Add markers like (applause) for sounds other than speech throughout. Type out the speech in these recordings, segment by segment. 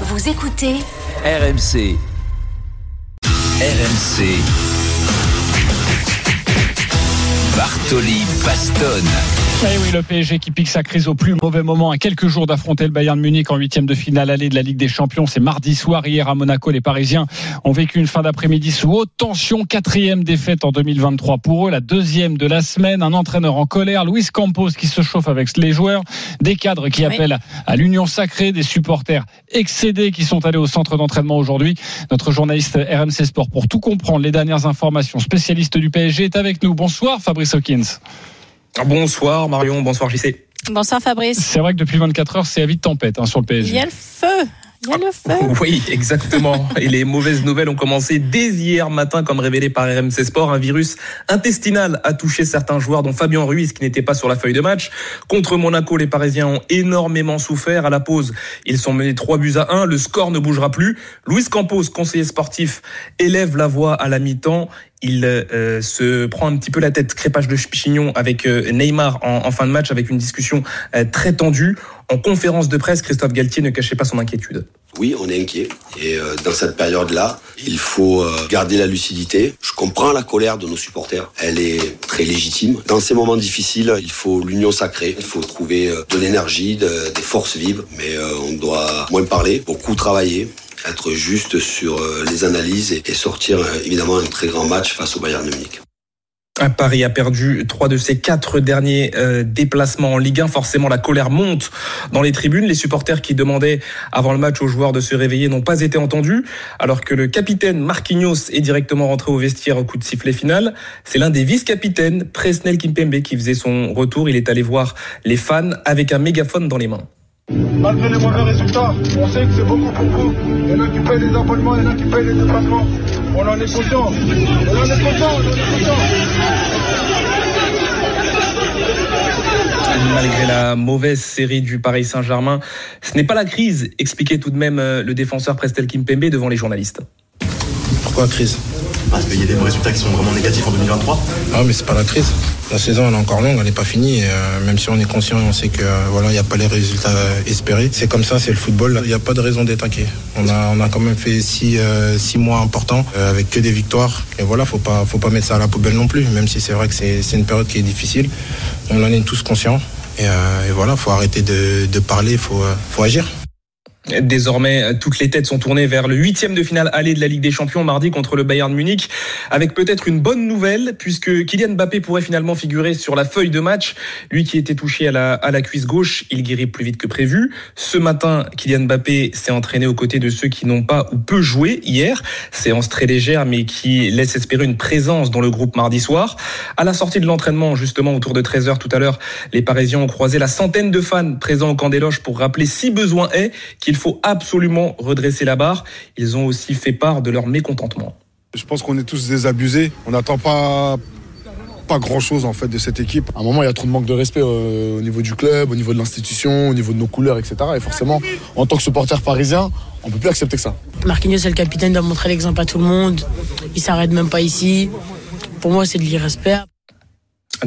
Vous écoutez RMC. RMC. Bartoli Bastonne. Eh oui, le PSG qui pique sa crise au plus mauvais moment à quelques jours d'affronter le Bayern Munich en huitième de finale allée de la Ligue des Champions. C'est mardi soir. Hier à Monaco, les Parisiens ont vécu une fin d'après-midi sous haute tension. Quatrième défaite en 2023 pour eux, la deuxième de la semaine. Un entraîneur en colère, Luis Campos qui se chauffe avec les joueurs, des cadres qui Oui. appellent à l'union sacrée, des supporters excédés qui sont allés au centre d'entraînement aujourd'hui. Notre journaliste RMC Sport pour tout comprendre, les dernières informations, spécialiste du PSG est avec nous. Bonsoir Fabrice Hawkins. Bonsoir Marion, bonsoir JC. Bonsoir Fabrice. C'est vrai que depuis 24 heures, c'est avis de tempête hein, sur le Il PSG. y a le feu. Il y a le feu. (laughs) Oui, exactement. Et les mauvaises nouvelles ont commencé dès hier matin, comme révélé par RMC Sport. Un virus intestinal a touché certains joueurs, dont Fabien Ruiz, qui n'était pas sur la feuille de match. Contre Monaco, les Parisiens ont énormément souffert. À la pause, ils sont menés 3 buts à 1. Le score ne bougera plus. Luis Campos, conseiller sportif, élève la voix à la mi-temps. Il euh, se prend un petit peu la tête, crépage de chignon avec euh, Neymar en, fin de match, avec une discussion euh, très tendue. En conférence de presse, Christophe Galtier ne cachait pas son inquiétude. Oui, on est inquiet. Et dans cette période-là, il faut garder la lucidité. Je comprends la colère de nos supporters. Elle est très légitime. Dans ces moments difficiles, il faut l'union sacrée. Il faut trouver de l'énergie, de- des forces vives. Mais on doit moins parler, beaucoup travailler être juste sur euh, les analyses et, sortir euh, évidemment un très grand match face au Bayern Munich. Un Paris a perdu trois de ses quatre derniers euh, déplacements en Ligue 1. Forcément, la colère monte dans les tribunes. Les supporters qui demandaient avant le match aux joueurs de se réveiller n'ont pas été entendus, alors que le capitaine Marquinhos est directement rentré au vestiaire au coup de sifflet final. C'est l'un des vice-capitaines, Presnel Kimpembe, qui faisait son retour. Il est allé voir les fans avec un mégaphone dans les mains. Malgré les mauvais résultats, on sait que c'est beaucoup pour vous. Il y en a qui payent les abonnements, il y en a qui payent les déplacements. On en est conscient. On en est conscient, on en est conscient. Malgré la mauvaise série du Paris Saint-Germain, ce n'est pas la crise, expliquait tout de même euh, le défenseur Prestel Kimpembe devant les journalistes. Pourquoi crise? Parce qu'il y a des résultats qui sont vraiment négatifs en 2023. Ah mais c'est pas la crise. La saison elle est encore longue, elle n'est pas finie. et, euh, même si on est conscient, on sait que euh, voilà, il n'y a pas les résultats euh, espérés. C'est comme ça, c'est le football. Il n'y a pas de raison d'être inquiet. On a, on a quand même fait six, euh, six mois importants avec que des victoires. Et voilà, faut pas, faut pas mettre ça à la poubelle non plus. Même si c'est vrai que c'est une période qui est difficile, on en est tous conscients. Et, et voilà, faut arrêter de, de parler, faut, faut agir. Désormais, toutes les têtes sont tournées vers le huitième de finale aller de la Ligue des Champions mardi contre le Bayern Munich, avec peut-être une bonne nouvelle, puisque Kylian Mbappé pourrait finalement figurer sur la feuille de match. Lui qui était touché à la, à la cuisse gauche, il guérit plus vite que prévu. Ce matin, Kylian Mbappé s'est entraîné aux côtés de ceux qui n'ont pas ou peu joué hier. Séance très légère, mais qui laisse espérer une présence dans le groupe mardi soir. À la sortie de l'entraînement, justement, autour de 13h tout à l'heure, les Parisiens ont croisé la centaine de fans présents au camp des loges pour rappeler, si besoin est, qu'il faut absolument redresser la barre. Ils ont aussi fait part de leur mécontentement. Je pense qu'on est tous désabusés. On n'attend pas, pas grand chose en fait de cette équipe. À un moment, il y a trop de manque de respect euh, au niveau du club, au niveau de l'institution, au niveau de nos couleurs, etc. Et forcément, en tant que supporter parisien, on peut plus accepter que ça. Marquinhos, c'est le capitaine, doit montrer l'exemple à tout le monde. Il s'arrête même pas ici. Pour moi, c'est de l'irrespect.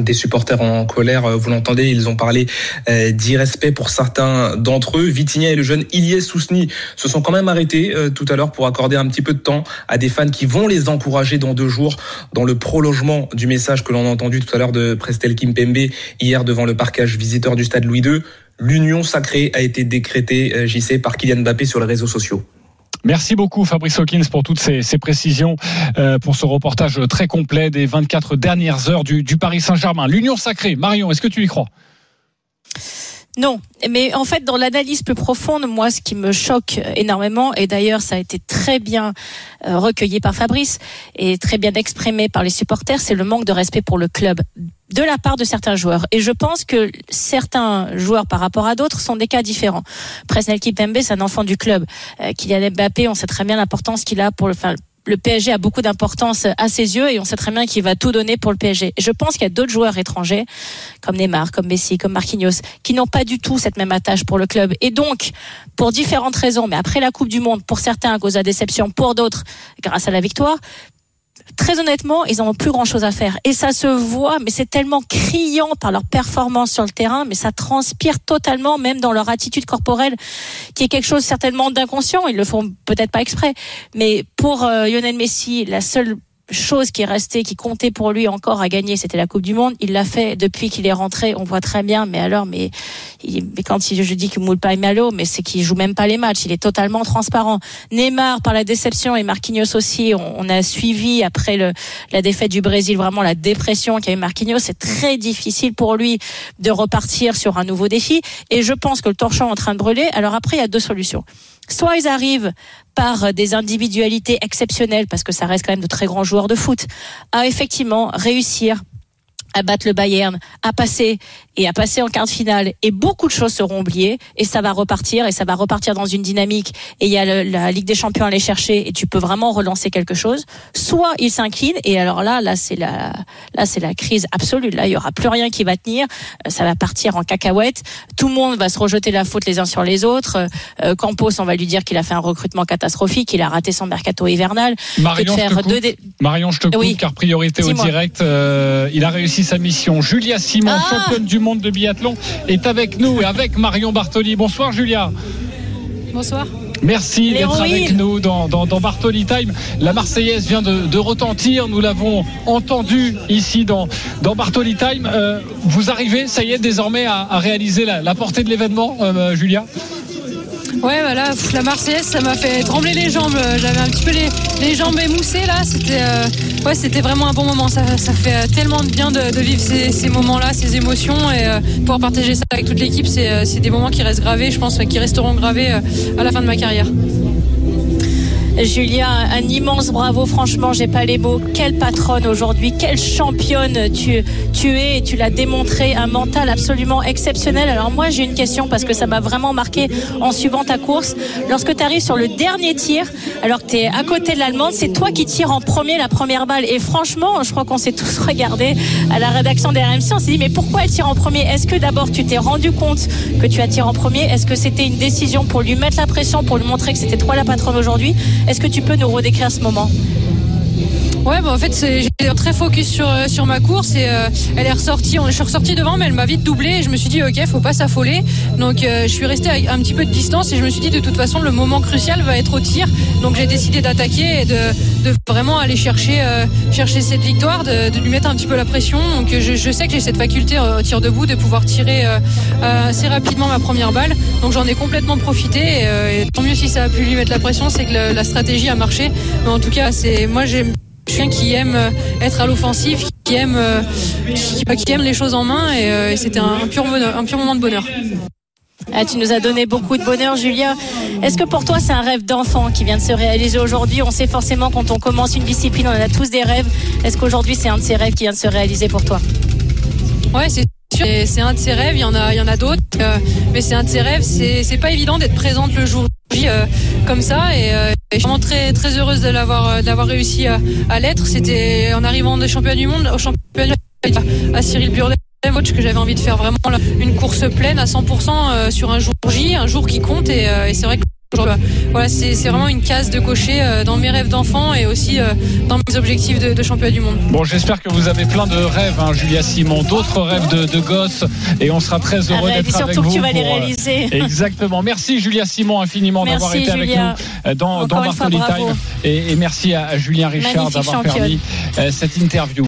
Des supporters en colère, euh, vous l'entendez, ils ont parlé euh, d'irrespect pour certains d'entre eux. Vitinha et le jeune Ilyes Sousni se sont quand même arrêtés euh, tout à l'heure pour accorder un petit peu de temps à des fans qui vont les encourager dans deux jours dans le prolongement du message que l'on a entendu tout à l'heure de Prestel Kimpembe hier devant le parcage visiteur du stade Louis II. L'union sacrée a été décrétée, JC, par Kylian Mbappé sur les réseaux sociaux. Merci beaucoup Fabrice Hawkins pour toutes ces, précisions, euh, pour ce reportage très complet des 24 dernières heures du, du Paris Saint-Germain. L'union sacrée, Marion, est-ce que tu y crois? Non, mais en fait, dans l'analyse plus profonde, moi, ce qui me choque énormément, et d'ailleurs, ça a été très bien euh, recueilli par Fabrice et très bien exprimé par les supporters, c'est le manque de respect pour le club de la part de certains joueurs. Et je pense que certains joueurs par rapport à d'autres sont des cas différents. Presnel Kimpembe, c'est un enfant du club. Euh, Kylian Mbappé, on sait très bien l'importance qu'il a pour le, enfin, le PSG a beaucoup d'importance à ses yeux et on sait très bien qu'il va tout donner pour le PSG. Je pense qu'il y a d'autres joueurs étrangers, comme Neymar, comme Messi, comme Marquinhos, qui n'ont pas du tout cette même attache pour le club. Et donc, pour différentes raisons, mais après la Coupe du Monde, pour certains à cause de la déception, pour d'autres grâce à la victoire, très honnêtement, ils n'ont plus grand chose à faire. Et ça se voit, mais c'est tellement criant par leur performance sur le terrain, mais ça transpire totalement, même dans leur attitude corporelle, qui est quelque chose certainement d'inconscient. Ils le font peut-être pas exprès. Mais pour euh, Lionel Messi, la seule chose qui est restée, qui comptait pour lui encore à gagner, c'était la Coupe du Monde. Il l'a fait depuis qu'il est rentré. On voit très bien. Mais alors, mais, il, mais quand il, je dis qu'il moule pas Malo, mais c'est qu'il joue même pas les matchs. Il est totalement transparent. Neymar par la déception et Marquinhos aussi. On, on a suivi après le, la défaite du Brésil vraiment la dépression qu'a eu Marquinhos. C'est très difficile pour lui de repartir sur un nouveau défi. Et je pense que le torchon est en train de brûler. Alors après, il y a deux solutions. Soit ils arrivent par des individualités exceptionnelles, parce que ça reste quand même de très grands joueurs de foot, à effectivement réussir à battre le Bayern, à passer et à passer en quart de finale. Et beaucoup de choses seront oubliées et ça va repartir et ça va repartir dans une dynamique. Et il y a le, la Ligue des Champions à aller chercher et tu peux vraiment relancer quelque chose. Soit il s'incline et alors là, là c'est la, là c'est la crise absolue. Là, il y aura plus rien qui va tenir. Euh, Ça va partir en cacahuète. Tout le monde va se rejeter la faute les uns sur les autres. Euh, Campos, on va lui dire qu'il a fait un recrutement catastrophique, qu'il a raté son mercato hivernal. de Marion, je te coupe. deux dé- Marion, je te coupe Oui. car priorité au direct. euh, il a réussi sa mission. Julia Simon, Ah championne du monde de biathlon, est avec nous et avec Marion Bartoli. Bonsoir Julia. Bonsoir. Merci d'être avec nous dans, dans, dans Bartoli Time. La Marseillaise vient de, de retentir. Nous l'avons entendu ici dans, dans Bartoli Time. Euh, vous arrivez, ça y est, désormais à, à réaliser la, la portée de l'événement, euh, Julia? Ouais, voilà, la Marseillaise, ça m'a fait trembler les jambes. J'avais un petit peu les, les jambes émoussées là. C'était, euh, ouais, c'était vraiment un bon moment. Ça, ça fait euh, tellement de bien de, vivre ces, moments-là, ces émotions et euh, pouvoir partager ça avec toute l'équipe. C'est, euh, des moments qui restent gravés, je pense, qui resteront gravés à la fin de ma carrière. Julia, un immense bravo. Franchement, j'ai pas les mots. Quelle patronne aujourd'hui, quelle championne tu, es. Tu l'as démontré, un mental absolument exceptionnel. Alors moi, j'ai une question parce que ça m'a vraiment marqué en suivant ta course. Lorsque tu arrives sur le dernier tir, alors que tu es à côté de l'Allemande, c'est toi qui tires en premier la première balle. Et franchement, je crois qu'on s'est tous (laughs) regardés à la rédaction des RMC. On s'est dit, mais pourquoi elle tire en premier? Est-ce que d'abord tu t'es rendu compte que tu as tiré en premier? Est-ce que c'était une décision pour lui mettre la pression, pour lui montrer que c'était toi la patronne aujourd'hui? Est-ce que tu peux nous redécrire ce moment? Ouais, bah en fait, j'étais très focus sur, euh, sur ma course et euh, elle est ressortie. Je suis ressortie devant, mais elle m'a vite doublé et je me suis dit, ok, faut pas s'affoler. Donc, euh, je suis restée avec un petit peu de distance et je me suis dit, de toute façon, le moment crucial va être au tir. Donc, j'ai décidé d'attaquer et de, de vraiment aller chercher, chercher cette victoire, de, lui mettre un petit peu la pression. Donc, je, sais que j'ai cette faculté au tir debout de pouvoir tirer assez rapidement ma première balle. Donc, j'en ai complètement profité et, tant mieux si ça a pu lui mettre la pression, c'est que la stratégie a marché. Mais en tout cas, c'est moi, j'ai quelqu'un qui aime euh, être à l'offensive, qui aime, euh, qui, aime les choses en main et, euh, c'était un, pur bonheur- un pur moment de bonheur. Ah, tu nous as donné beaucoup de bonheur, Julia. Est-ce que pour toi, c'est un rêve d'enfant qui vient de se réaliser aujourd'hui? On sait forcément quand on commence une discipline, on en a tous des rêves. Est-ce qu'aujourd'hui, c'est un de ces rêves qui vient de se réaliser pour toi? Ouais, c'est sûr. C'est un de ses rêves. Il y en a, il y en a d'autres, euh, mais c'est un de ses rêves. C'est, c'est pas évident d'être présente le jour Euh, comme ça. Et, euh, et je suis vraiment très, très heureuse de l'avoir, euh, de l'avoir réussi à, l'être. C'était en arrivant des championnats du monde, au championnat à Cyril coach que j'avais envie de faire vraiment une course pleine à 100% euh, sur un jour J, un jour qui compte et, et c'est vrai que voilà, c'est vraiment une case de cocher euh, dans mes rêves d'enfant et aussi euh, dans mes objectifs de, de championnat du monde. Bon, j'espère que vous avez plein de rêves, hein, Julia Simon, d'autres rêves de, de gosses, et on sera très heureux Ah et puis d'être avec surtout vous. que tu vas les pour, euh, réaliser. (laughs) Exactement. Merci Julia Simon infiniment d'avoir été avec nous dans, Encore dans Bartoli. Time. Et, et merci à, à Julien Richard d'avoir permis euh, cette interview.